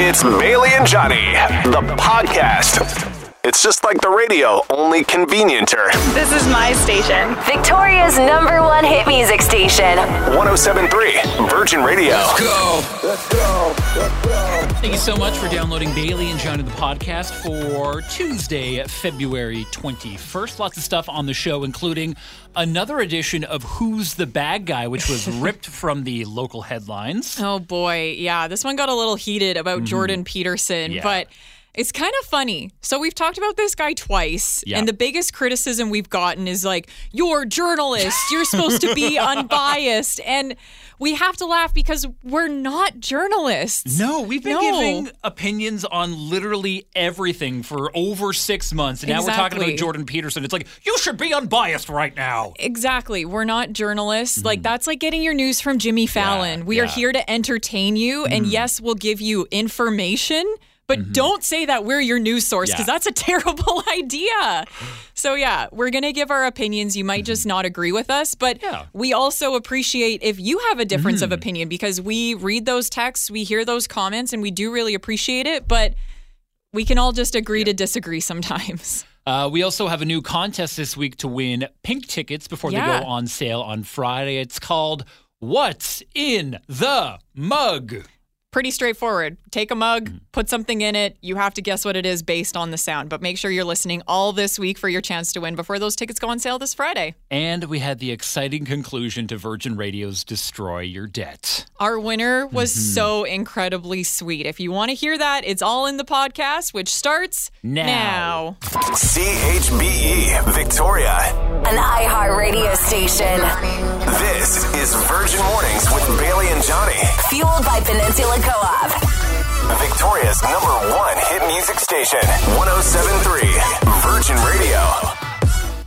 It's Bailey and Johnny, the podcast. It's just like the radio, only convenienter. This is my station. Victoria's number one hit music station. 1073 Virgin Radio. Let's go. Let's go. Thank you so much for downloading Bailey and Johnny the podcast for Tuesday, February 21st. Lots of stuff on the show, including another edition of Who's the Bad Guy, which was ripped from the local headlines. Oh boy, yeah, this one got a little heated about mm-hmm. Jordan Peterson, Yeah. but it's kind of funny. So we've talked about this guy twice, Yeah. and the biggest criticism we've gotten is like, "You're journalists. You're supposed to be unbiased," and we have to laugh because we're not journalists. No, we've been No. giving opinions on literally everything for over six months. And now we're talking about Jordan Peterson. It's like, you should be unbiased right now. Exactly. We're not journalists. Like mm-hmm. that's like getting your news from Jimmy Fallon. we are here to entertain you and mm. yes, we'll give you information, but mm-hmm. don't say that we're your news source because Yeah. that's a terrible idea. So yeah, we're going to give our opinions. You might just mm-hmm. not agree with us, but Yeah. we also appreciate if you have a difference of mm-hmm. opinion because we read those texts, we hear those comments and we do really appreciate it, but we can all just agree to disagree sometimes. Uh, we also have a new contest this week to win pink tickets before they go on sale on Friday. It's called What's in the Mug? Pretty straightforward. Take a mug, Mm. put something in it. You have to guess what it is based on the sound. But make sure you're listening all this week for your chance to win before those tickets go on sale this Friday. And we had the exciting conclusion to Virgin Radio's Destroy Your Debt. Our winner was Mm-hmm. so incredibly sweet. If you want to hear that, it's all in the podcast, which starts Now. now. CHBE Victoria. An iHeart radio station. This is Virgin Mornings with Bailey and Johnny. Fueled by Peninsula Co-op. Victoria's number one hit music station. 1073 Virgin Radio.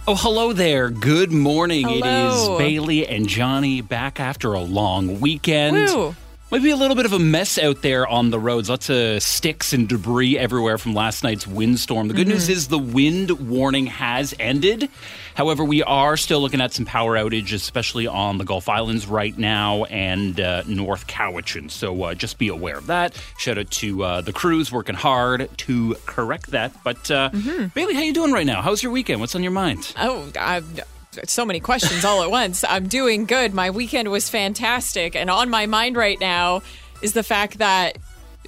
Oh, hello there. Good morning. It Hello. is Bailey and Johnny back after a long weekend. Woo. Maybe a little bit of a mess out there on the roads. Lots of sticks and debris everywhere from last night's windstorm. The good news Mm-hmm. is the wind warning has ended. However, we are still looking at some power outage, especially on the Gulf Islands right now and uh, North Cowichan. So uh, just be aware of that. Shout out to uh, the crews working hard to correct that. But uh, Mm-hmm. Bailey, how you doing right now? How's your weekend? What's on your mind? Oh, I've so many questions all at once. I'm doing good. My weekend was fantastic. And on my mind right now is the fact that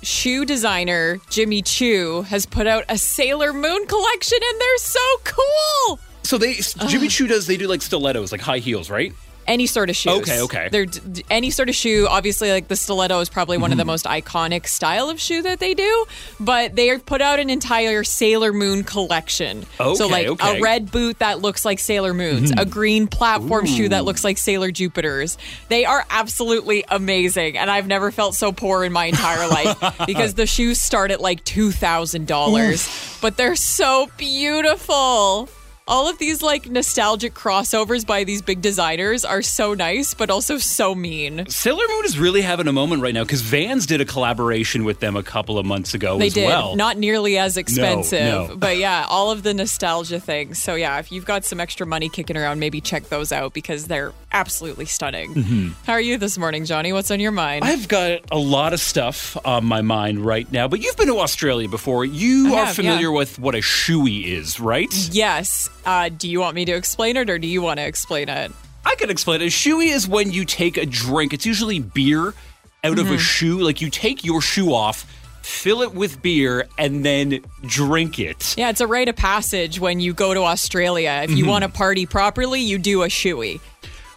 shoe designer Jimmy Choo has put out a Sailor Moon collection and they're so cool. So they Jimmy Choo does they do like stilettos, like high heels, right? Any sort of shoes. Okay, okay. They're d- any sort of shoe. Obviously, like the stiletto is probably one of the mm-hmm. most iconic style of shoe that they do. But they put out an entire Sailor Moon collection. Okay, so like okay. a red boot that looks like Sailor Moon's, a mm-hmm. green platform shoe that looks like Sailor Jupiter's. They are absolutely amazing, and I've never felt so poor in my entire life because the shoes start at like two thousand dollars, but they're so beautiful. All of these like nostalgic crossovers by these big designers are so nice, but also so mean. Sailor Moon is really having a moment right now because Vans did a collaboration with them a couple of months ago They as did well. not nearly as expensive, no. but yeah, all of the nostalgia things. So yeah, if you've got some extra money kicking around, maybe check those out because they're absolutely stunning. Mm-hmm. How are you this morning, Johnny? What's on your mind? I've got a lot of stuff on my mind right now, but you've been to Australia before. You I are have, familiar yeah. with what a shoey is, right? yes. Uh, do you want me to explain it, or do you want to explain it? I can explain it. A shoey is when you take a drink. It's usually beer out Mm-hmm. of a shoe. Like you take your shoe off, fill it with beer, and then drink it. Yeah, it's a rite of passage when you go to Australia. If you want to party properly, you do a shoey.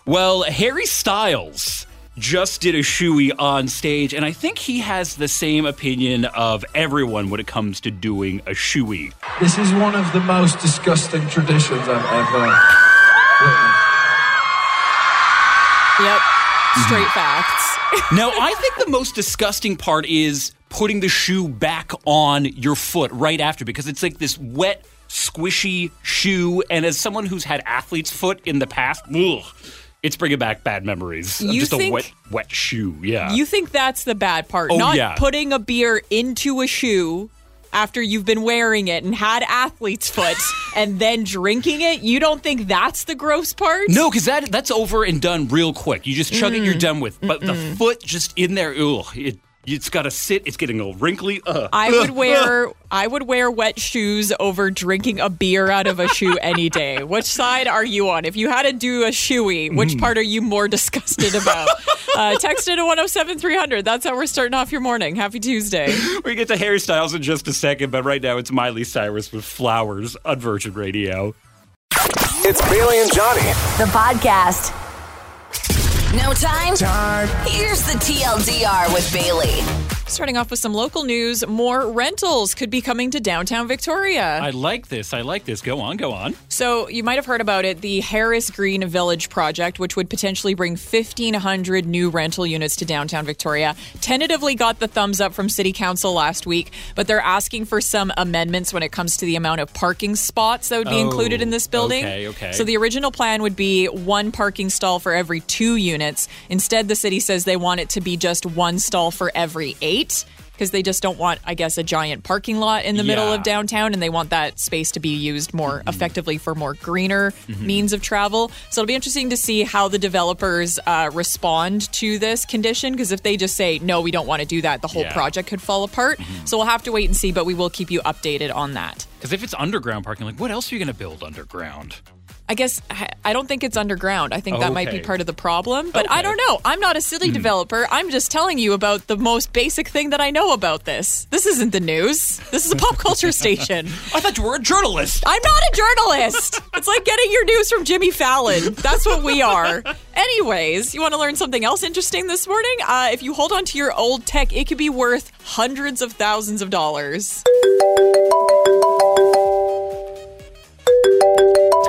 Well, Harry Styles just did a shoey on stage, and I think he has the same opinion of everyone when it comes to doing a shoey. This is one of the most disgusting traditions I've ever witnessed. Yep. Straight facts. Now, I think the most disgusting part is putting the shoe back on your foot right after because it's like this wet, squishy shoe. And as someone who's had athlete's foot in the past, ugh, it's bringing back bad memories. You just think- a wet, wet shoe. Yeah. You think that's the bad part, Oh, not yeah. putting a beer into a shoe after you've been wearing it and had athlete's foot and then drinking it. You don't think that's the gross part? no, because that that's over and done real quick. You just chug it, Mm. you're done with. But the foot just in there, ugh, it It's got to sit. It's getting a little wrinkly. Uh. I would wear I would wear wet shoes over drinking a beer out of a shoe any day. Which side are you on? If you had to do a shoey, which Mm. part are you more disgusted about? uh, text it to 107 300. That's how we're starting off your morning. Happy Tuesday. We get to Harry Styles in just a second, but right now it's Miley Cyrus with Flowers on Virgin Radio. It's Bailey and Johnny. The podcast. No time? Time. Here's the TLDR with Bailey. Starting off with some local news, more rentals could be coming to downtown Victoria. I like this. I like this. Go on. Go on. So, you might have heard about it the Harris Green Village project, which would potentially bring 1,500 new rental units to downtown Victoria. Tentatively got the thumbs up from City Council last week, but they're asking for some amendments when it comes to the amount of parking spots that would be Oh, included in this oh, building. okay, okay. So, the original plan would be one parking stall for every two units. Instead, the city says they want it to be just one stall for every eight. Because they just don't want, I guess, a giant parking lot in the middle of downtown, and they want that space to be used more Mm-hmm. effectively for more greener means of travel. So it'll be interesting to see how the developers uh, respond to this condition. Because if they just say no, we don't want to do that, the whole Yeah. project could fall apart. So we'll have to wait and see, but we will keep you updated on that. Because if it's underground parking, like what else are you going to build underground? I guess I- don't think it's underground. I think that might be part of the problem, but I don't know. I'm not a silly developer. I'm just telling you about the most basic thing that I know about this. This isn't the news. This is a pop culture station. I thought you were a journalist. I'm not a journalist. It's like getting your news from Jimmy Fallon. That's what we are. Anyways, you want to learn something else interesting this morning? Uh, if you hold on to your old tech, it could be worth hundreds of thousands of dollars.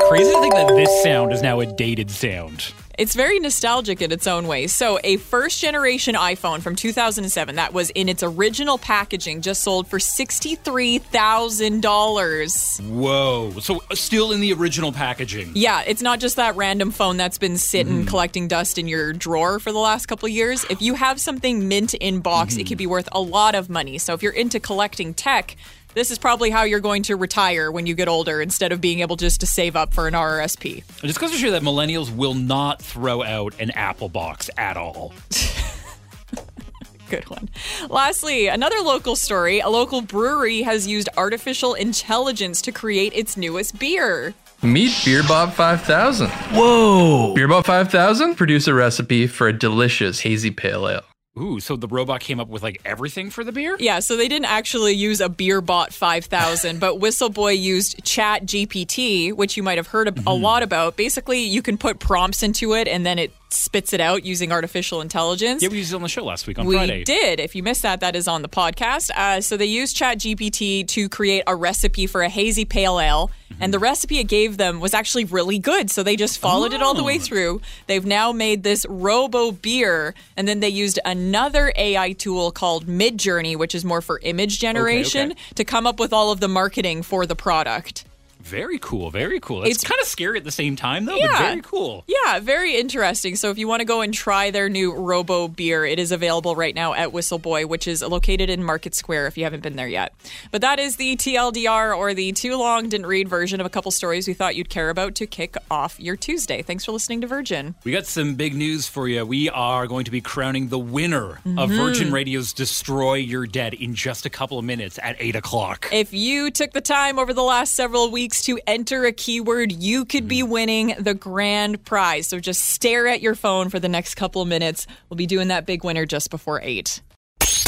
It's crazy to think that this sound is now a dated sound. It's very nostalgic in its own way. So, a first generation iPhone from 2007 that was in its original packaging just sold for $63,000. Whoa. So uh, still in the original packaging. Yeah, it's not just that random phone that's been sitting collecting dust in your drawer for the last couple of years. If you have something mint in box, it could be worth a lot of money. So if you're into collecting tech, this is probably how you're going to retire when you get older instead of being able just to save up for an RRSP. It just goes to show that millennials will not throw out an Apple box at all. Good one. Lastly, another local story. A local brewery has used artificial intelligence to create its newest beer. Meet Beer Bob 5000. Whoa. Beer Bob 5000 produce a recipe for a delicious hazy pale ale. Ooh, so the robot came up with like everything for the beer? Yeah, so they didn't actually use a beer bot 5000, but Whistle Buoy used Chat GPT, which you might have heard a, a mm-hmm. lot about. Basically, you can put prompts into it and then it spits it out using artificial intelligence. Yeah, we used it on the show last week on we Friday. did. If you missed that, that is on the podcast. Uh, so they used ChatGPT to create a recipe for a hazy pale ale, Mm-hmm. and the recipe it gave them was actually really good. So they just followed it all the Oh. way through. They've now made this Robo beer, and then they used another AI tool called Midjourney, which is more for image generation, okay. to come up with all of the marketing for the product. Very cool, very cool. It's, It's- kind of scary at the same time though, Yeah. but very cool. Yeah, very interesting. So if you want to go and try their new Robo beer, it is available right now at Whistle Buoy, which is located in Market Square if you haven't been there yet. But that is the TLDR or the too long didn't read version of a couple stories we thought you'd care about to kick off your Tuesday. Thanks for listening to Virgin. We got some big news for you. We are going to be crowning the winner of Mm-hmm. Virgin Radio's Destroy Your Debt in just a couple of minutes at 8 o'clock. If you took the time over the last several weeks to enter a keyword, you could be mm. winning the grand prize. So just stare at your phone for the next couple of minutes. We'll be doing that big winner just before 8.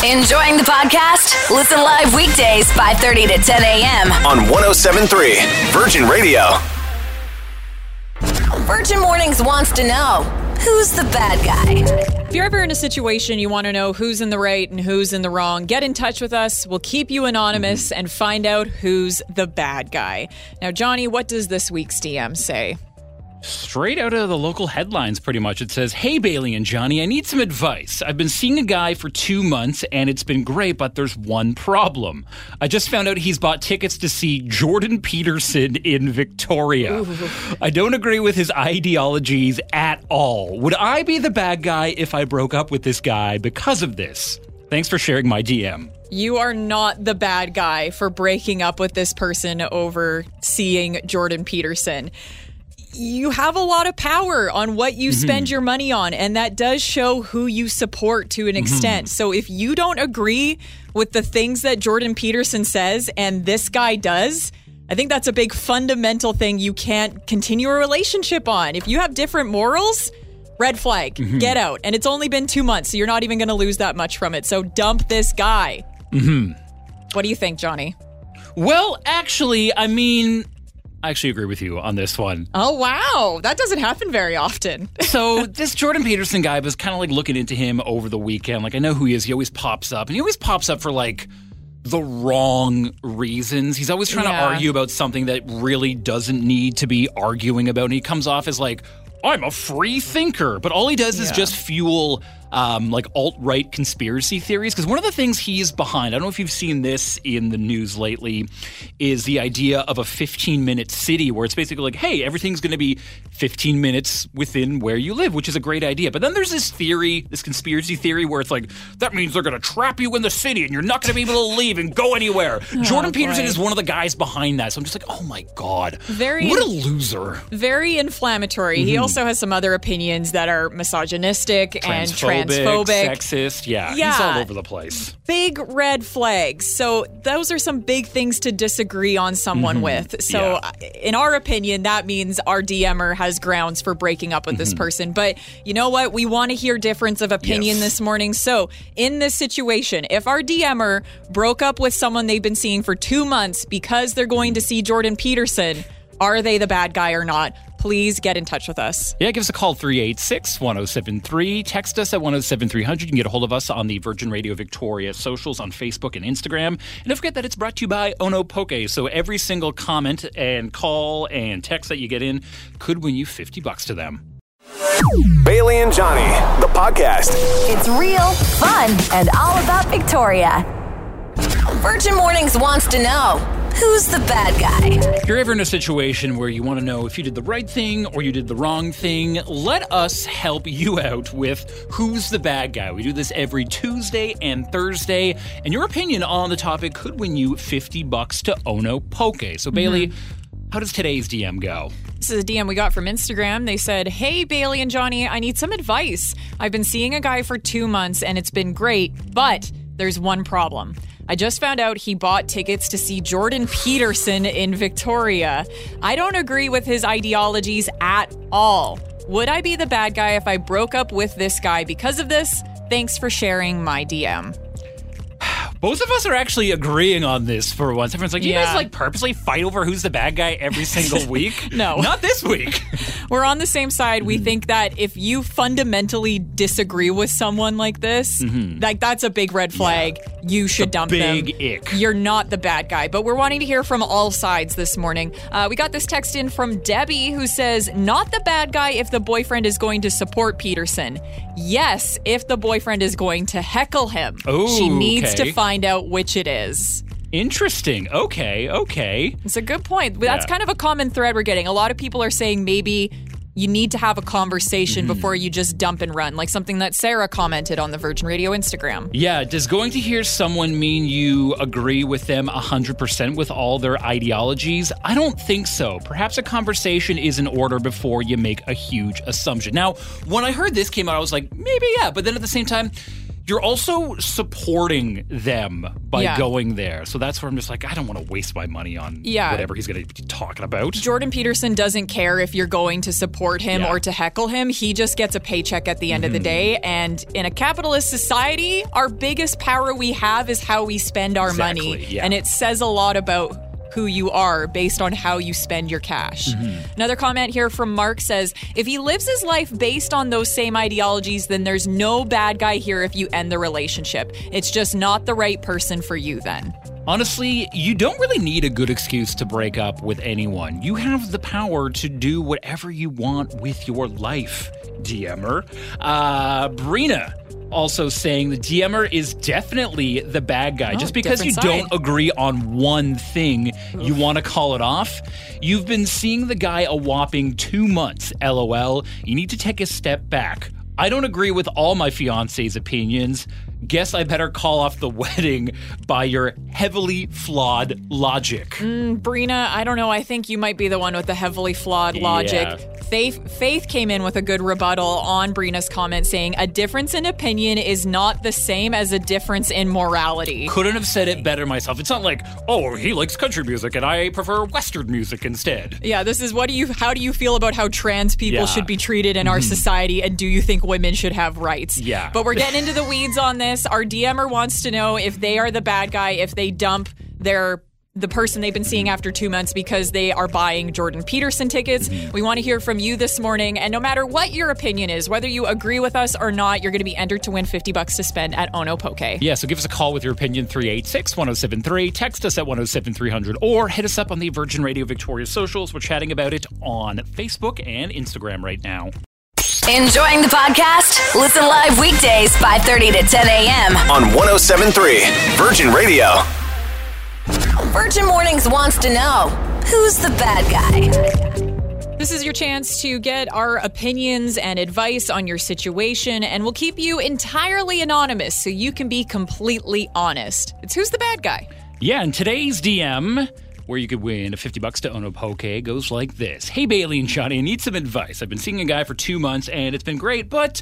Enjoying the podcast? Listen live weekdays 5:30 to 10 a.m. On 1073 Virgin Radio. Virgin Mornings wants to know who's the bad guy. If you're ever in a situation you want to know who's in the right and who's in the wrong, get in touch with us. We'll keep you anonymous mm-hmm. and find out who's the bad guy. Now, Johnny, what does this week's DM say? Straight out of the local headlines, pretty much. It says, Hey, Bailey and Johnny, I need some advice. I've been seeing a guy for two months and it's been great, but there's one problem. I just found out he's bought tickets to see Jordan Peterson in Victoria. I don't agree with his ideologies at all. Would I be the bad guy if I broke up with this guy because of this? Thanks for sharing my DM. You are not the bad guy for breaking up with this person over seeing Jordan Peterson. You have a lot of power on what you Mm-hmm. spend your money on, and that does show who you support to an Mm-hmm. extent. So if you don't agree with the things that Jordan Peterson says and this guy does, I think that's a big fundamental thing you can't continue a relationship on. If you have different morals, red flag, Mm-hmm. get out. And it's only been two months, so you're not even going to lose that much from it. So dump this guy. Mm-hmm. What do you think, Johnny? Well, actually, I mean, I actually agree with you on this one. Oh, wow. That doesn't happen very often. so this Jordan Peterson guy was kind of like looking into him over the weekend. Like I know who he is. He always pops up, and he always pops up for like the wrong reasons. He's always trying Yeah. to argue about something that really doesn't need to be arguing about. And he comes off as like, I'm a free thinker, but all he does is just fuel um, like alt right conspiracy theories. Because one of the things he's behind, I don't know if you've seen this in the news lately, is the idea of a 15 minute city where it's basically like, hey, everything's going to be 15 minutes within where you live, which is a great idea. But then there's this theory, this conspiracy theory, where it's like, that means they're going to trap you in the city and you're not going to be able to leave and go anywhere. Jordan Peterson boy. is one of the guys behind that. So I'm just like, oh my God. Very- What a loser. very inflammatory. He also has some other opinions that are misogynistic and Transphobic, transphobic. sexist. Yeah, he's all over the place. Big red flags. So those are some big things to disagree on someone mm-hmm. with. So uh, in our opinion, that means our DMer has grounds for breaking up with this mm-hmm. person. But you know what? We want to hear difference of opinion Yes. this morning. So in this situation, if our DMer broke up with someone they've been seeing for two months because they're going to see Jordan Peterson, are they the bad guy or not? Please get in touch with us. Yeah, give us a call 386 1073. Text us at 107300. You can get a hold of us on the Virgin Radio Victoria socials on Facebook and Instagram. And don't forget that it's brought to you by Ono Poke. So every single comment and call and text that you get in could win you 50 bucks to them. Bailey and Johnny, the podcast. It's real, fun, and all about Victoria. Virgin Mornings wants to know who's the bad guy? If you're ever in a situation where you want to know if you did the right thing or you did the wrong thing, let us help you out with Who's the Bad Guy. We do this every Tuesday and Thursday, and your opinion on the topic could win you 50 bucks to Ono Poke. So, mm-hmm. Bailey, how does today's DM go? This is a DM we got from Instagram. They said, Hey, Bailey and Johnny, I need some advice. I've been seeing a guy for two months and it's been great, but there's one problem. I just found out he bought tickets to see Jordan Peterson in Victoria. I don't agree with his ideologies at all. Would I be the bad guy if I broke up with this guy because of this? Thanks for sharing my DM. Both of us are actually agreeing on this for once. Everyone's like, you Yeah. guys like purposely fight over who's the bad guy every single week? No. Not this week. We're on the same side. Mm-hmm. We think that if you fundamentally disagree with someone like this, like that's a big red flag. You should dump Mm-hmm. big them. ick. You're not the bad guy. But we're wanting to hear from all sides this morning. Uh, we got this text in from Debbie who says, "Not the bad guy if the boyfriend is going to support Peterson. Yes, if the boyfriend is going to heckle him. Ooh, she needs okay. to find out which it is." Interesting. Okay, okay. It's a good point. That's Yeah. kind of a common thread we're getting. A lot of people are saying maybe you need to have a conversation Mm-hmm. before you just dump and run, like something that Sarah commented on the Virgin Radio Instagram. Yeah, does going to hear someone mean you agree with them 100% with all their ideologies? I don't think so. Perhaps a conversation is in order before you make a huge assumption. Now, when I heard this came out, I was like, maybe yeah, but then at the same time, you're also supporting them by Yeah. going there. So that's where I'm just like, I don't want to waste my money on Yeah. whatever he's going to be talking about. Jordan Peterson doesn't care if you're going to support him Yeah. Mm-hmm. or to heckle him. He just gets a paycheck at the end of the day. And in a capitalist society, our biggest power we have is how we spend our Exactly, money. And it says a lot about who you are based on how you spend your cash. Mm-hmm. Another comment here from Mark says if he lives his life based on those same ideologies, then there's no bad guy here if you end the relationship. It's just not the right person for you then. Honestly, you don't really need a good excuse to break up with anyone. You have the power to do whatever you want with your life, DMer. Uh, Brina also saying the DMer is definitely the bad guy. Just because you Oh, different don't agree on one thing, you want to call it off. You've been seeing the guy a whopping two months, lol. You need to take a step back. I don't agree with all my fiance's opinions. Guess I better call off the wedding by your heavily flawed logic. Brina, I don't know. I think you might be the one with the heavily flawed logic. Yeah. Faith, Faith came in with a good rebuttal on Brina's comment saying a difference in opinion is not the same as a difference in morality. Couldn't have said it better myself. It's not like, oh, he likes country music and I prefer Western music instead. Yeah, this is what do you how do you feel about how trans people Yeah. Mm-hmm. should be treated in our society and do you think women should have rights? Yeah. But we're getting into the weeds on this. Our DMer wants to know if they are the bad guy if they dump their the person they've been seeing after two months because they are buying Jordan Peterson tickets. Mm-hmm. We want to hear from you this morning. And no matter what your opinion is, whether you agree with us or not, you're going to be entered to win 50 bucks to spend at Ono Poke. Yeah, so give us a call with your opinion 386 1073, text us at 107300, or hit us up on the Virgin Radio Victoria socials. We're chatting about it on Facebook and Instagram right now. Enjoying the podcast? Listen live weekdays 5:30 to 10 a.m. On 1073 Virgin Radio. Virgin Mornings wants to know who's the bad guy. This is your chance to get our opinions and advice on your situation, and we'll keep you entirely anonymous so you can be completely honest. It's who's the bad guy? Yeah, and today's DM, where you could win a 50 bucks to Ono Poke, goes like this Hey, Bailey and Johnny, I need some advice. I've been seeing a guy for two months and it's been great, but.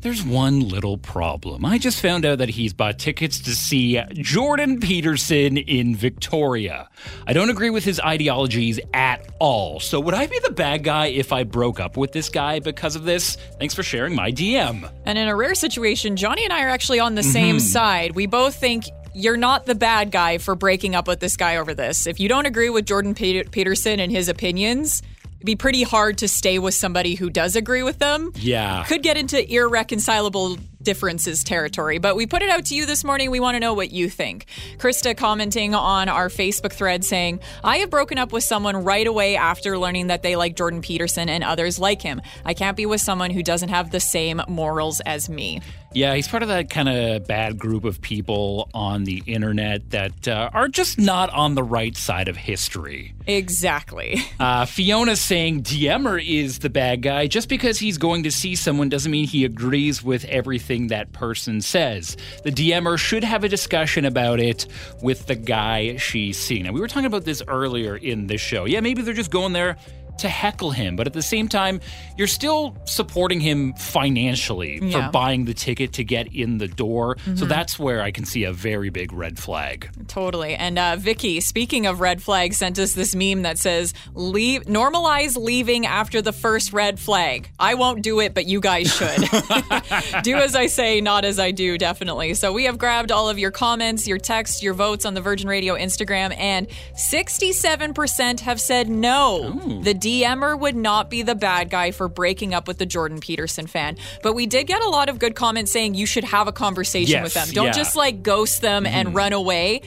There's one little problem. I just found out that he's bought tickets to see Jordan Peterson in Victoria. I don't agree with his ideologies at all. So, would I be the bad guy if I broke up with this guy because of this? Thanks for sharing my DM. And in a rare situation, Johnny and I are actually on the same mm-hmm. side. We both think you're not the bad guy for breaking up with this guy over this. If you don't agree with Jordan Peterson and his opinions, it'd be pretty hard to stay with somebody who does agree with them. Yeah. Could get into irreconcilable differences territory, but we put it out to you this morning. We want to know what you think. Krista commenting on our Facebook thread saying, I have broken up with someone right away after learning that they like Jordan Peterson and others like him. I can't be with someone who doesn't have the same morals as me. Yeah, he's part of that kind of bad group of people on the internet that uh, are just not on the right side of history. Exactly. Uh, Fiona's saying DMer is the bad guy. Just because he's going to see someone doesn't mean he agrees with everything that person says. The DMer should have a discussion about it with the guy she's seeing. Now, we were talking about this earlier in the show. Yeah, maybe they're just going there to heckle him, but at the same time, you're still supporting him financially Yeah. for buying the ticket to get in the door. So that's where I can see a very big red flag. Totally. And uh, Vicky, speaking of red flags, sent us this meme that says, "Leave normalize leaving after the first red flag." I won't do it, but you guys should. do as I say, not as I do, definitely. So we have grabbed all of your comments, your texts, your votes on the Virgin Radio Instagram, and 67% have said no. The DMer would not be the bad guy for breaking up with the Jordan Peterson fan. But we did get a lot of good comments saying you should have a conversation Yes, with them. Don't yeah. just like ghost them and mm-hmm. run away.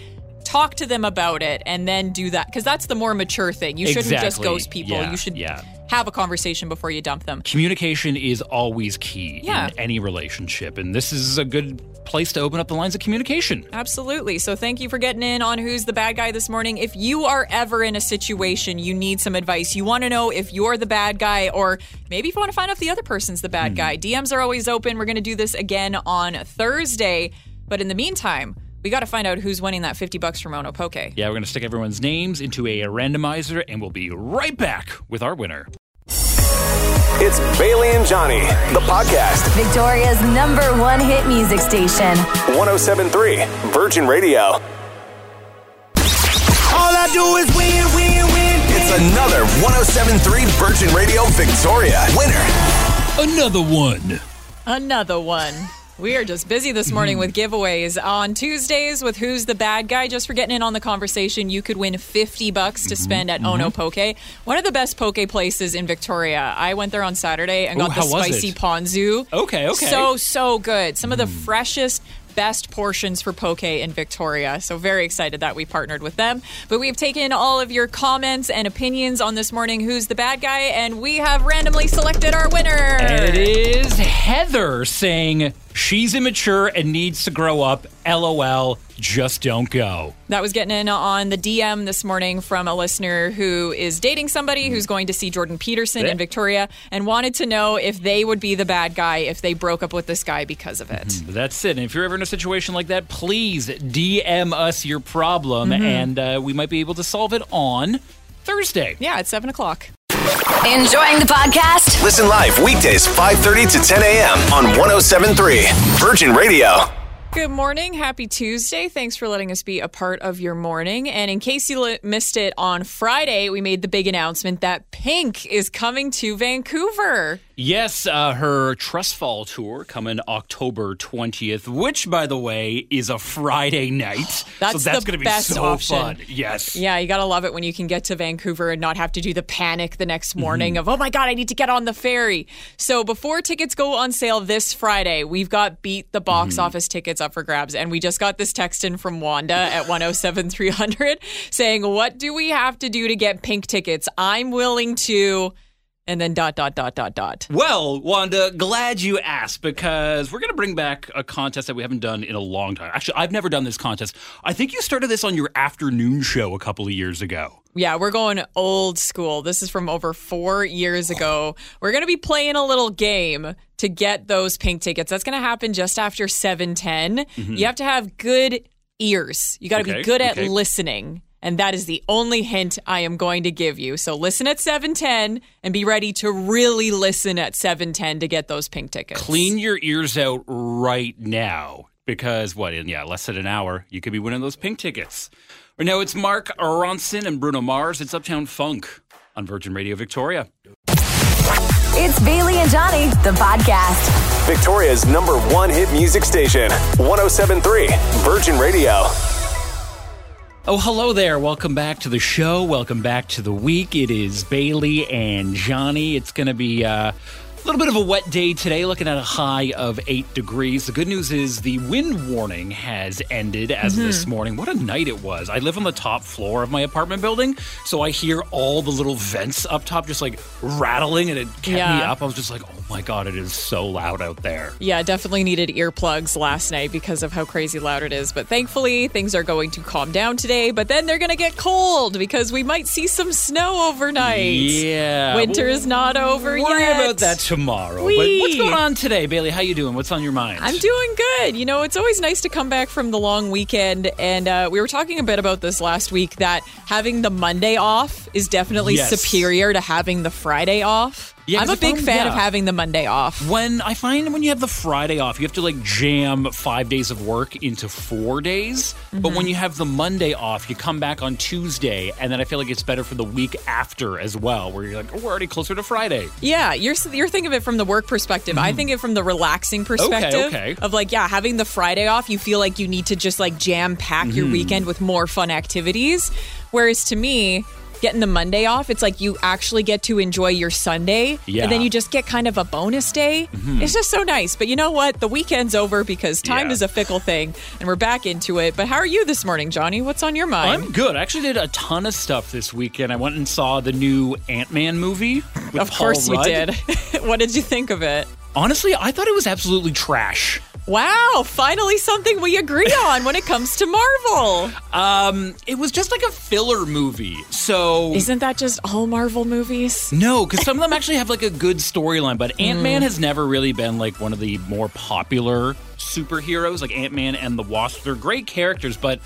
Talk to them about it and then do that because that's the more mature thing. You shouldn't just ghost people. Yeah, you should yeah. Have a conversation before you dump them. communication is always key Yeah. in any relationship and this is a good place to open up the lines of communication Absolutely. So thank you for getting in on who's the bad guy this morning. If you are ever in a situation you need some advice, you want to know if you're the bad guy or maybe if you want to find out if the other person's the bad hmm. guy, DMs are always open. We're going to do this again on Thursday. But in the meantime, we got to find out who's winning that 50 bucks from Ono Poke. yeah we're going to stick everyone's names into a randomizer and we'll be right back with our winner It's Bailey and Johnny, the podcast. Victoria's number one hit music station. 1073 Virgin Radio. All I do is win, win, win. It's another 1073 Virgin Radio Victoria winner. another one Another one. We are just busy this morning with mm-hmm. giveaways. On Tuesdays with Who's the Bad Guy, just for getting in on the conversation, you could win 50 bucks to mm-hmm. spend at Ono mm-hmm. Poke. One of the best poke places in Victoria. I went there on Saturday and Ooh, got the how was spicy it? ponzu. Okay, okay. So, so good. Some of the mm. freshest, best portions for poke in Victoria. So, very excited that we partnered with them. But we've taken all of your comments and opinions on this morning Who's the Bad Guy, and we have randomly selected our winner. and it is heather saying she's immature and needs to grow up lol just don't go. That was getting in on the DM this morning from a listener who is dating somebody who's mm. going to see Jordan Peterson Yeah. in Victoria and wanted to know if they would be the bad guy if they broke up with this guy because of it. Mm-hmm. That's it. And if you're ever in a situation like that, please DM us your problem, mm-hmm. and uh, we might be able to solve it on Thursday. Yeah, at seven o'clock. Enjoying the podcast? Listen live weekdays 5:30 to 10 a.m. on 1073 Virgin Radio. Good morning. Happy Tuesday. Thanks for letting us be a part of your morning. And in case you li- missed it on Friday, we made the big announcement that Pink is coming to Vancouver. Yes, uh, her Trust Fall tour coming October 20th, which, by the way, is a Friday night. That's so that's the gonna be so option. fun. Yes. Yeah, you gotta love it when you can get to Vancouver and not have to do the panic the next morning Mm-hmm. of, oh my God, I need to get on the ferry. So before tickets go on sale this Friday, we've got Beat the Box Mm-hmm. Office tickets up for grabs. And we just got this text in from Wanda at 107 300 saying, What do we have to do to get pink tickets? I'm willing to. And then dot, dot, dot, dot, dot. Well, Wanda, glad you asked because we're going to bring back a contest that we haven't done in a long time. Actually, I've never done this contest. I think you started this on your afternoon show a couple of years ago. Yeah, we're going old school. This is from over four years ago. We're going to be playing a little game to get those pink tickets. That's going to happen just after 710. You have to have good ears. You got to Mm-hmm. Okay, be good at okay. listening. And that is the only hint I am going to give you. So listen at 710 and be ready to really listen at 710 to get those pink tickets. Clean your ears out right now because, what, in yeah, less than an hour, you could be winning those pink tickets. Right now, it's Mark Ronson and Bruno Mars. It's Uptown Funk on Virgin Radio Victoria. It's Bailey and Johnny, the podcast. Victoria's number one hit music station, 1073 Virgin Radio. Oh, hello there. Welcome back to the show. Welcome back to the week. It is Bailey and Johnny. It's going to be uh, a little bit of a wet day today, looking at a high of eight degrees. The good news is the wind warning has ended as of this morning. What a night it was. I live on the top floor of my apartment building, so I hear all the little vents up top just like rattling, and it kept me up. I was just like, oh my God, it is so loud out there. Yeah, definitely needed earplugs last night because of how crazy loud it is. But thankfully, things are going to calm down today. But then they're going to get cold because we might see some snow overnight. Yeah. Winter is not over Worry yet. Worry about that tomorrow. But what's going on today, Bailey? How you doing? What's on your mind? I'm doing good. You know, it's always nice to come back from the long weekend. And uh, we were talking a bit about this last week that having the Monday off is definitely Yes. superior to having the Friday off. Yeah, I'm a big fan of having the Monday off. when I find when you have the Friday off, you have to like jam five days of work into four days. But Mm-hmm. when you have the Monday off, you come back on Tuesday, and then I feel like it's better for the week after as well, where you're like, oh, we're already closer to Friday. Yeah, you're you're thinking of it from the work perspective. I think it from the relaxing perspective okay. of like, yeah, having the Friday off, you feel like you need to just like jam pack your weekend with more fun activities. Whereas to me, getting the Monday off, it's like you actually get to enjoy your Sunday, Yeah. and then you just get kind of a bonus day. Mm-hmm. It's just so nice. But you know what? The weekend's over because time Yeah. is a fickle thing, and we're back into it. But how are you this morning, Johnny? What's on your mind? I'm good. I actually did a ton of stuff this weekend. I went and saw the new Ant Man movie. Of Paul course you did. what did you think of it? Honestly, I thought it was absolutely trash. Wow, finally something we agree on when it comes to Marvel. Um, it was just like a filler movie. So Isn't that just all Marvel movies? No, because some of them actually have like a good storyline, but Ant Mm. Man has never really been like one of the more popular superheroes. Like Ant Man and the Wasp, they're great characters, but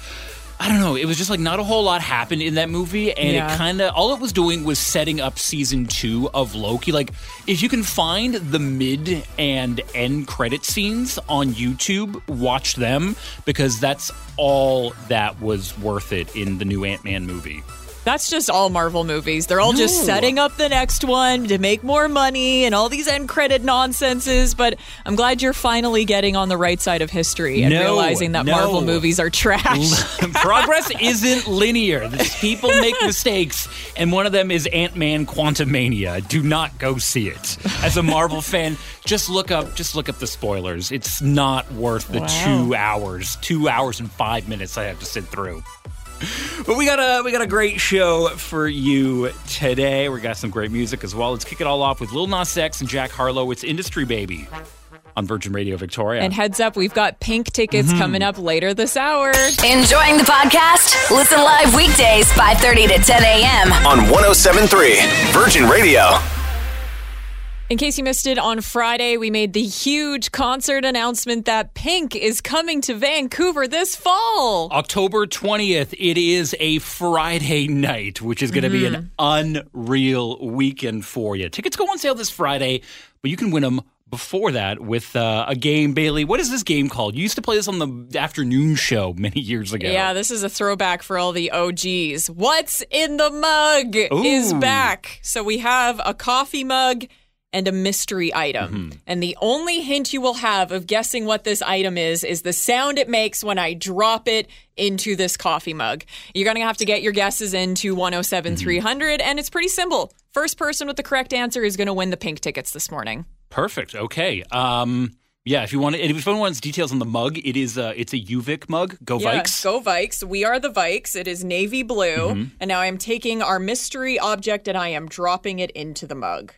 I don't know. It was just like not a whole lot happened in that movie, and Yeah. it kind of all it was doing was setting up season two of Loki. Like, if you can find the mid and end credit scenes on YouTube, watch them because that's all that was worth it in the new Ant Man movie. That's just all Marvel movies. They're all just setting up the next one to make more money and all these end credit nonsenses. But I'm glad you're finally getting on the right side of history and No, realizing that no. Marvel movies are trash. Progress isn't linear. People make mistakes, and one of them is Ant Man Quantumania. Do not go see it. As a Marvel fan, just look up just look up the spoilers. It's not worth the Wow. two hours, two hours and five minutes I have to sit through. But we got a we got a great show for you today. We got some great music as well. Let's kick it all off with Lil Nas X and Jack Harlow. It's Industry Baby. on Virgin Radio Victoria. And heads up, we've got pink tickets mm-hmm. coming up later this hour. Enjoying the podcast? Listen live weekdays 5:30 to 10 a.m. On 1073 Virgin Radio. In case you missed it, on Friday, we made the huge concert announcement that Pink is coming to Vancouver this fall. October 20th, it is a Friday night, which is going to be an unreal weekend for you. Tickets go on sale this Friday, but you can win them before that with uh, a game. Bailey, what is this game called? You used to play this on the afternoon show many years ago. Yeah, this is a throwback for all the OGs. What's in the mug is back. So we have a coffee mug and a mystery item. Mm-hmm. And the only hint you will have of guessing what this item is is the sound it makes when I drop it into this coffee mug. You're going to have to get your guesses into 107 Mm-hmm. 300 and it's pretty simple. First person with the correct answer is going to win the pink tickets this morning. Perfect. Okay. Um, yeah, if you want, if anyone wants details on the mug, it is uh, it's a UVic mug. Go Yeah, Vikes. go Vikes. We are the Vikes. It is navy blue. Mm-hmm. And now I'm taking our mystery object and I am dropping it into the mug.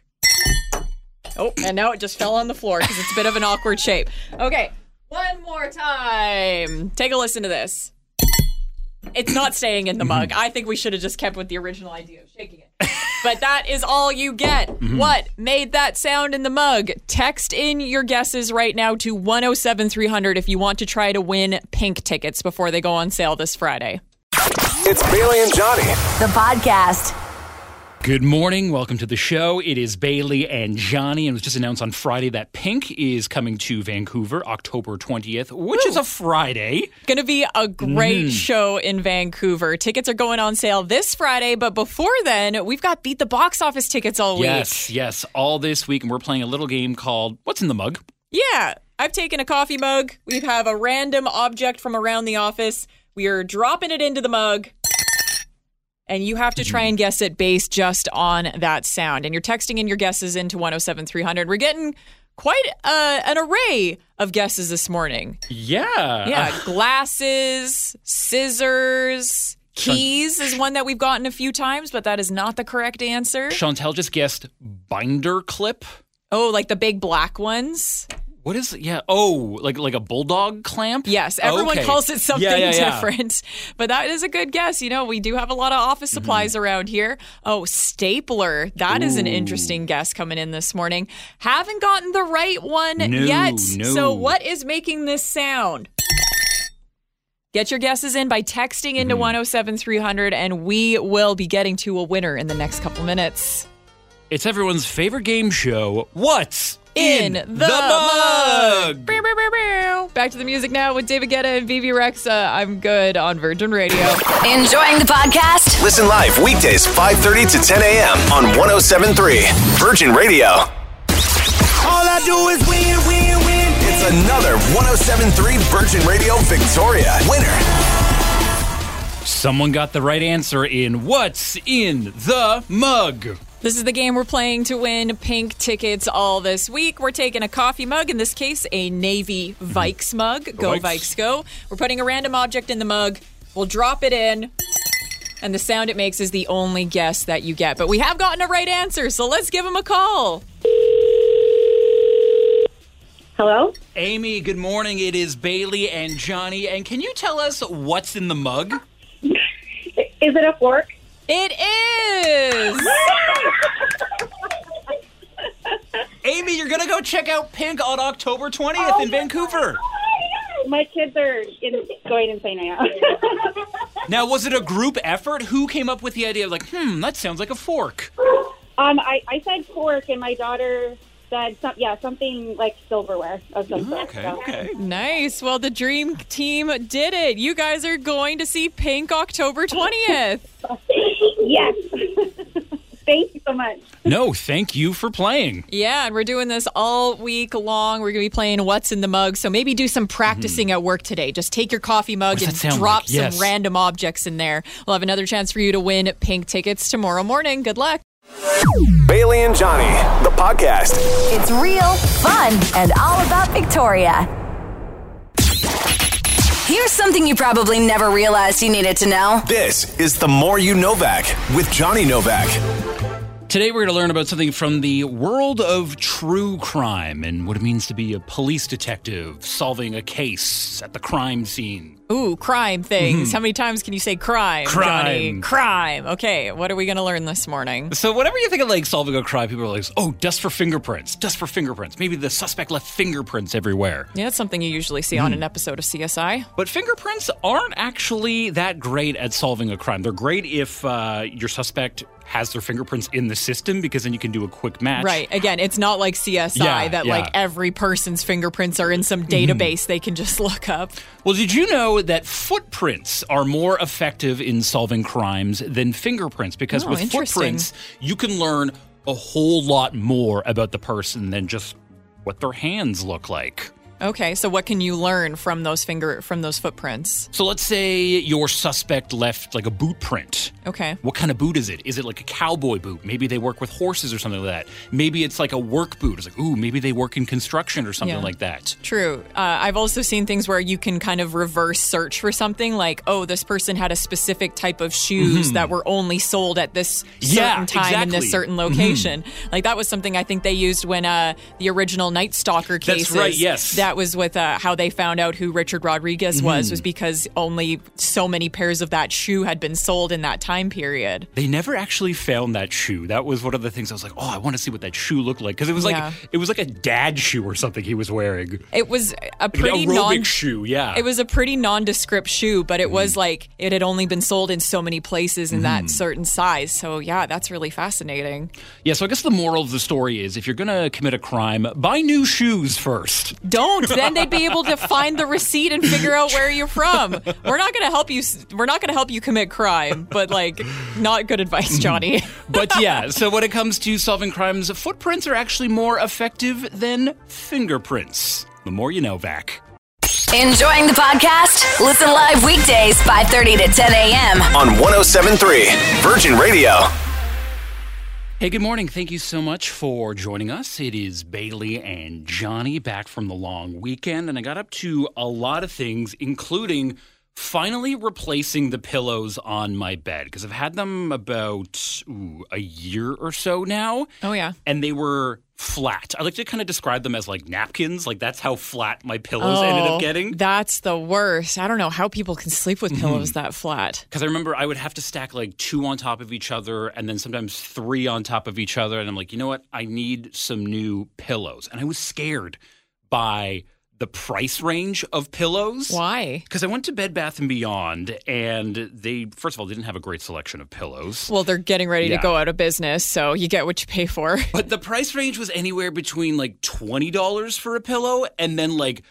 Oh, and now it just fell on the floor because it's a bit of an awkward shape. Okay, one more time. Take a listen to this. It's not staying in the mug. Mm-hmm. I think we should have just kept with the original idea of shaking it. But that is all you get. Mm-hmm. What made that sound in the mug? Text in your guesses right now to 107300 if you want to try to win pink tickets before they go on sale this Friday. It's Bailey and Johnny. The podcast. Good morning. Welcome to the show. It is Bailey and Johnny, and it was just announced on Friday that Pink is coming to Vancouver October 20th, which is a Friday. Going to be a great Mm-hmm. show in Vancouver. Tickets are going on sale this Friday, but before then, we've got Beat the Box Office tickets all week. Yes, yes, all this week, and we're playing a little game called What's in the Mug? Yeah, I've taken a coffee mug. We have a random object from around the office. We are dropping it into the mug. And you have to try and guess it based just on that sound. And you're texting in your guesses into 107 300. We're getting quite uh, an array of guesses this morning. Yeah. Yeah, glasses, scissors, keys is one that we've gotten a few times, but that is not the correct answer. Chantel just guessed binder clip. Oh, like the big black ones? What is it? yeah? Oh, like like a bulldog clamp? Yes, everyone Okay. calls it something Yeah, yeah, yeah. different, but that is a good guess. You know, we do have a lot of office Mm-hmm. supplies around here. Oh, stapler. That is an interesting guess coming in this morning. Haven't gotten the right one No, yet. no. So, what is making this sound? Get your guesses in by texting Mm-hmm. into 107 300, and we will be getting to a winner in the next couple minutes. It's everyone's favorite game show. What's In, in, the, mug? Bow. Back to the music now with David Guetta and Bebe Rexha. I'm good on Virgin Radio. Enjoying the podcast? Listen live weekdays 5:30 to 10 a.m. on 1073 Virgin Radio. All I do is win, win, win. It's another 1073 Virgin Radio Victoria winner. Someone got the right answer in What's in the Mug? This is the game we're playing to win pink tickets all this week. We're taking a coffee mug, in this case, a Navy mm-hmm. Vikes mug. Go Vikes. Vikes, go. We're putting a random object in the mug. We'll drop it in. And the sound it makes is the only guess that you get. But we have gotten a right answer, so let's give him a call. Hello? Amy, good morning. It is Bailey and Johnny. And can you tell us what's in the mug? Is it a fork? It is! Amy, you're going to go check out Pink on October 20th in Vancouver. My kids are in, going insane right now. Now, was it a group effort? Who came up with the idea of like, hmm, that sounds like a fork? um, I, I said fork, and my daughter said, some, yeah, something like silverware of some mm-hmm, sort. Okay, So- okay. Nice. Well, the dream team did it. You guys are going to see Pink October 20th. Yes. Thank you so much. No, thank you for playing. Yeah, and we're doing this all week long. We're going to be playing What's in the Mug. So maybe do some practicing mm-hmm. at work today. Just take your coffee mug and drop like? some Yes. random objects in there. We'll have another chance for you to win pink tickets tomorrow morning. Good luck. Bailey and Johnny, the podcast. It's real, fun, and all about Victoria. Here's something you probably never realized you needed to know. This is the More You Novak with Johnny Novak. Today, we're going to learn about something from the world of true crime and what it means to be a police detective solving a case at the crime scene. Ooh, crime things. How many times can you say crime, Crime. Johnny? Crime. Okay, what are we going to learn this morning? So, whenever you think of like solving a crime, people are like, oh, dust for fingerprints, dust for fingerprints. Maybe the suspect left fingerprints everywhere. Yeah, that's something you usually see on an episode of CSI. But fingerprints aren't actually that great at solving a crime. They're great if uh, your suspect has their fingerprints in the system because then you can do a quick match. Right. Again, it's not like CSI Yeah, that yeah. like every person's fingerprints are in some database mm-hmm. they can just look up. Well, did you know that footprints are more effective in solving crimes than fingerprints? Because Oh, with footprints, you can learn a whole lot more about the person than just what their hands look like. Okay, so what can you learn from those finger from those footprints? So let's say your suspect left like a boot print. Okay. What kind of boot is it? Is it like a cowboy boot? Maybe they work with horses or something like that. Maybe it's like a work boot. It's like, ooh, maybe they work in construction or something Yeah. like that. True. Uh, I've also seen things where you can kind of reverse search for something like, oh, this person had a specific type of shoes that were only sold at this certain Mm-hmm. Yeah, time in this exactly. Mm-hmm. certain location. Like that was something I think they used when uh, the original Night Stalker That's cases. right, yes. That was with uh, how they found out who Richard Rodriguez Mm-hmm. was, was because only so many pairs of that shoe had been sold in that time period. They never actually found that shoe. That was one of the things I was like, oh, I want to see what that shoe looked like because it was like Yeah. it was like a dad shoe or something he was wearing. It was a pretty aerobic non. shoe, yeah. It was a pretty nondescript shoe, but it Mm-hmm. was like it had only been sold in so many places in that certain size. So yeah, that's really fascinating. yeah. So I guess the moral of the story is if you're gonna commit a crime, buy new shoes first. Don't. Then they'd be able to find the receipt and figure out where you're from. We're not going to help you. We're not going to help you commit crime, but like, not good advice, mm-hmm. Johnny. But yeah, so when it comes to solving crimes, footprints are actually more effective than fingerprints. The more you know, Vac. Enjoying the podcast? Listen live weekdays 5:30 to 10 a.m. On 1073 Virgin Radio. Hey, good morning. Thank you so much for joining us. It is Bailey and Johnny back from the long weekend, and I got up to a lot of things, including finally replacing the pillows on my bed because I've had them about ooh, a year or so now. Oh yeah. And they were flat. I like to kind of describe them as like napkins. Like that's how flat my pillows ended Oh, up getting. That's the worst. I don't know how people can sleep with pillows mm-hmm. that flat. Because I remember I would have to stack like two on top of each other and then sometimes three on top of each other. And I'm like, you know what? I need some new pillows. And I was scared by the price range of pillows. Why? Because I went to Bed Bath and Beyond, and they first of all didn't have a great selection of pillows. Well, they're getting ready Yeah. to go out of business, so you get what you pay for. But the price range was anywhere between like twenty dollars for a pillow and then like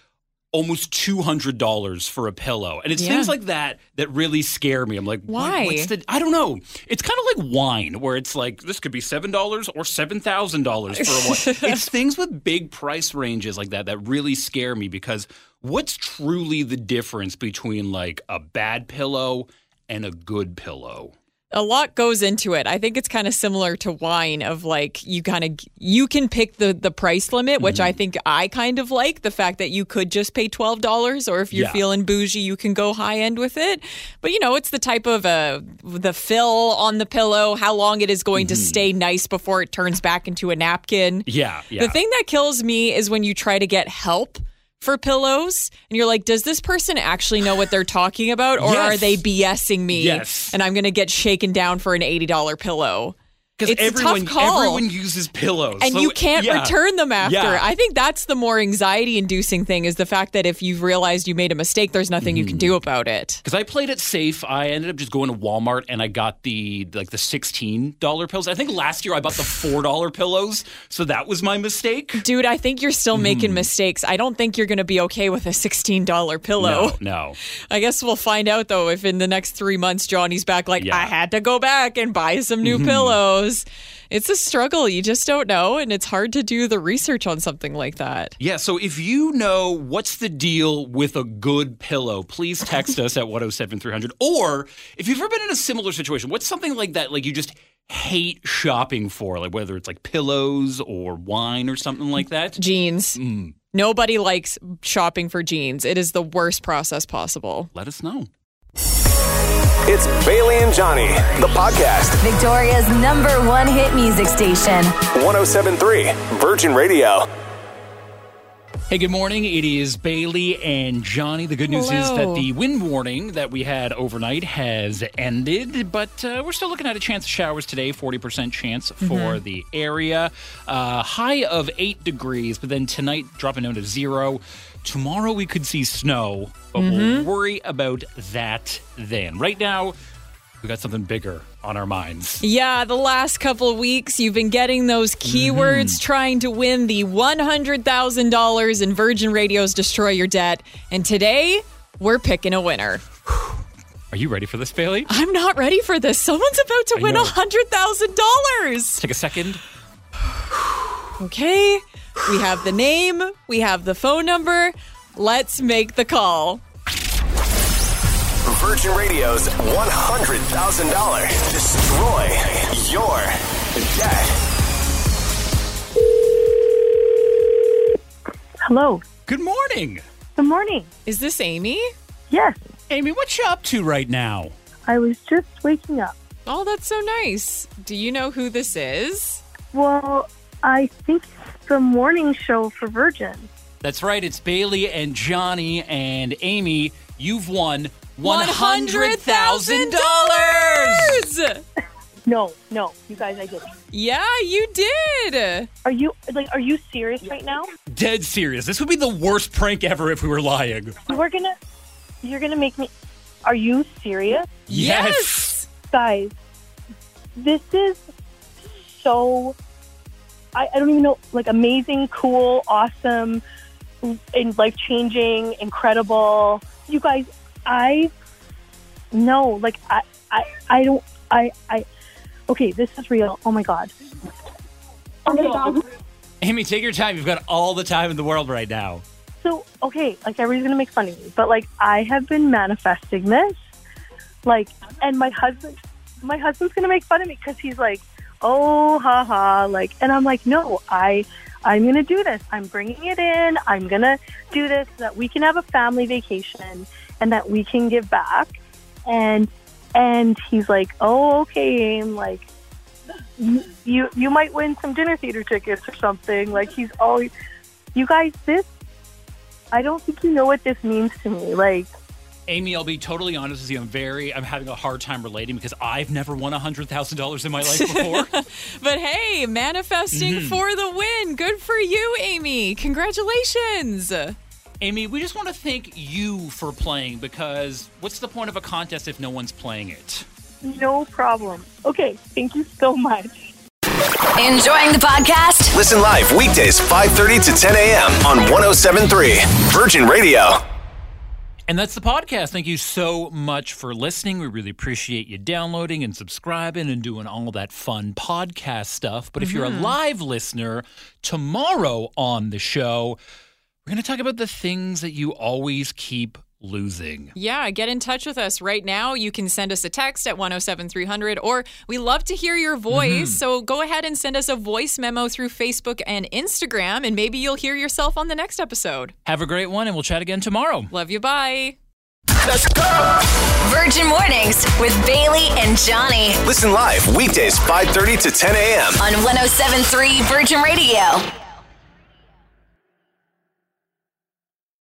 almost two hundred dollars for a pillow. And it's Yeah. things like that that really scare me. I'm like, what- Why? what's the? I don't know. It's kind of like wine, where it's like this could be seven dollars or seven thousand dollars for a wine. it's things with big price ranges like that that really scare me because what's truly the difference between like a bad pillow and a good pillow? A lot goes into it. I think it's kind of similar to wine of like you kind of you can pick the the price limit, which Mm-hmm. I think I kind of like the fact that you could just pay twelve dollars, or if you're Yeah. feeling bougie, you can go high end with it. But you know, it's the type of uh the fill on the pillow, how long it is going to stay nice before it turns back into a napkin. Mm-hmm. Yeah, yeah. The thing that kills me is when you try to get help for pillows and you're like, does this person actually know what they're talking about or Yes. are they BSing me? Yes. And I'm going to get shaken down for an $80 pillow. Because It's a tough everyone, everyone uses pillows, And So, you can't yeah. return them after. Yeah. I think that's the more anxiety inducing thing is the fact that if you've realized you made a mistake, there's nothing you can Mm-hmm. do about it. Because I played it safe. I ended up just going to Walmart and I got the like the sixteen dollar pillows. I think last year I bought the four dollar pillows, so that was my mistake. Dude, I think you're still Mm-hmm. making mistakes. I don't think you're going to be okay with a $16 pillow. No, no. I guess we'll find out though if in the next three months Johnny's back like Yeah. I had to go back and buy some new pillows. It's a struggle. You just don't know, and it's hard to do the research on something like that. Yeah, so if you know what's the deal with a good pillow, please text us at 107300. Or if you've ever been in a similar situation, what's something like that, like you just hate shopping for, like whether it's like pillows or wine or something like that? Jeans. Mm. Nobody likes shopping for jeans. It is the worst process possible. Let us know. It's Bailey and Johnny, the podcast. Victoria's number one hit music station. 1073 Virgin Radio. Hey, good morning. It is Bailey and Johnny. The good news is that the wind warning that we had overnight has ended, but uh, we're still looking at a chance of showers today, 40% chance for Mm-hmm. the area. Uh, high of 8 degrees, but then tonight dropping down to zero. Tomorrow we could see snow, but Mm-hmm. we'll worry about that then. Right now, we got something bigger on our minds. Yeah, the last couple of weeks you've been getting those keywords mm-hmm. trying to win the $100,000 in Virgin Radio's Destroy Your Debt. And today, we're picking a winner. Are you ready for this, Bailey? I'm not ready for this. Someone's about to I win know. $100,000. Take a second. Okay, we have the name, we have the phone number. Let's make the call. Virgin Radio's $100,000. Destroy your debt. Hello. Good morning. Good morning. Is this Amy? Yes, Amy, what you up to right now? I was just waking up. Oh, that's so nice. Do you know who this is? Well, I think it's the morning show for Virgin. That's right. It's Bailey and Johnny and Amy. You've won one hundred thousand dollars. No, no, you guys, I didn't. Yeah, you did. Are you like? Are you serious right now? Dead serious. This would be the worst prank ever if we were lying. You are gonna, you're gonna make me. Are you serious, Yes. guys? This is so. I, I don't even know. Like amazing, cool, awesome, and life changing, incredible. You guys, I no, like I, I, I don't. I, I. Okay, this is real. Oh my god. Oh my god. Amy, take your time. You've got all the time in the world right now. So, okay, like everybody's gonna make fun of me, but like I have been manifesting this, like, and my husband, my husband's gonna make fun of me because he's like, oh, ha ha, like, and I'm like, no, I, I'm gonna do this. I'm bringing it in. I'm gonna do this so that we can have a family vacation and that we can give back. And and he's like, oh, okay, Aim, like, you you you might win some dinner theater tickets or something. Like he's always, you guys, this I don't think you know what this means to me. Like, Amy, I'll be totally honest with you. I'm very, I'm having a hard time relating because I've never won hundred thousand dollars in my life before. But hey, manifesting mm-hmm. for the win. Good for you, Amy. Congratulations. Amy, we just want to thank you for playing because what's the point of a contest if no one's playing it? no problem. Okay, thank you so much. Enjoying the podcast? Listen live weekdays 5:30 to 10 a.m. on 1073 Virgin Radio. And that's the podcast. Thank you so much for listening. We really appreciate you downloading and subscribing and doing all that fun podcast stuff. But if you're a mm-hmm. live listener, tomorrow on the show, we're going to talk about the things that you always keep losing. Yeah, get in touch with us right now. You can send us a text at 107300 or we love to hear your voice. Mm-hmm. So go ahead and send us a voice memo through Facebook and Instagram and maybe you'll hear yourself on the next episode. Have a great one, and we'll chat again tomorrow. Love you. Bye. Let's go. Virgin Mornings with Bailey and Johnny Listen live weekdays 5:30 to 10 a.m. on 1073 Virgin Radio.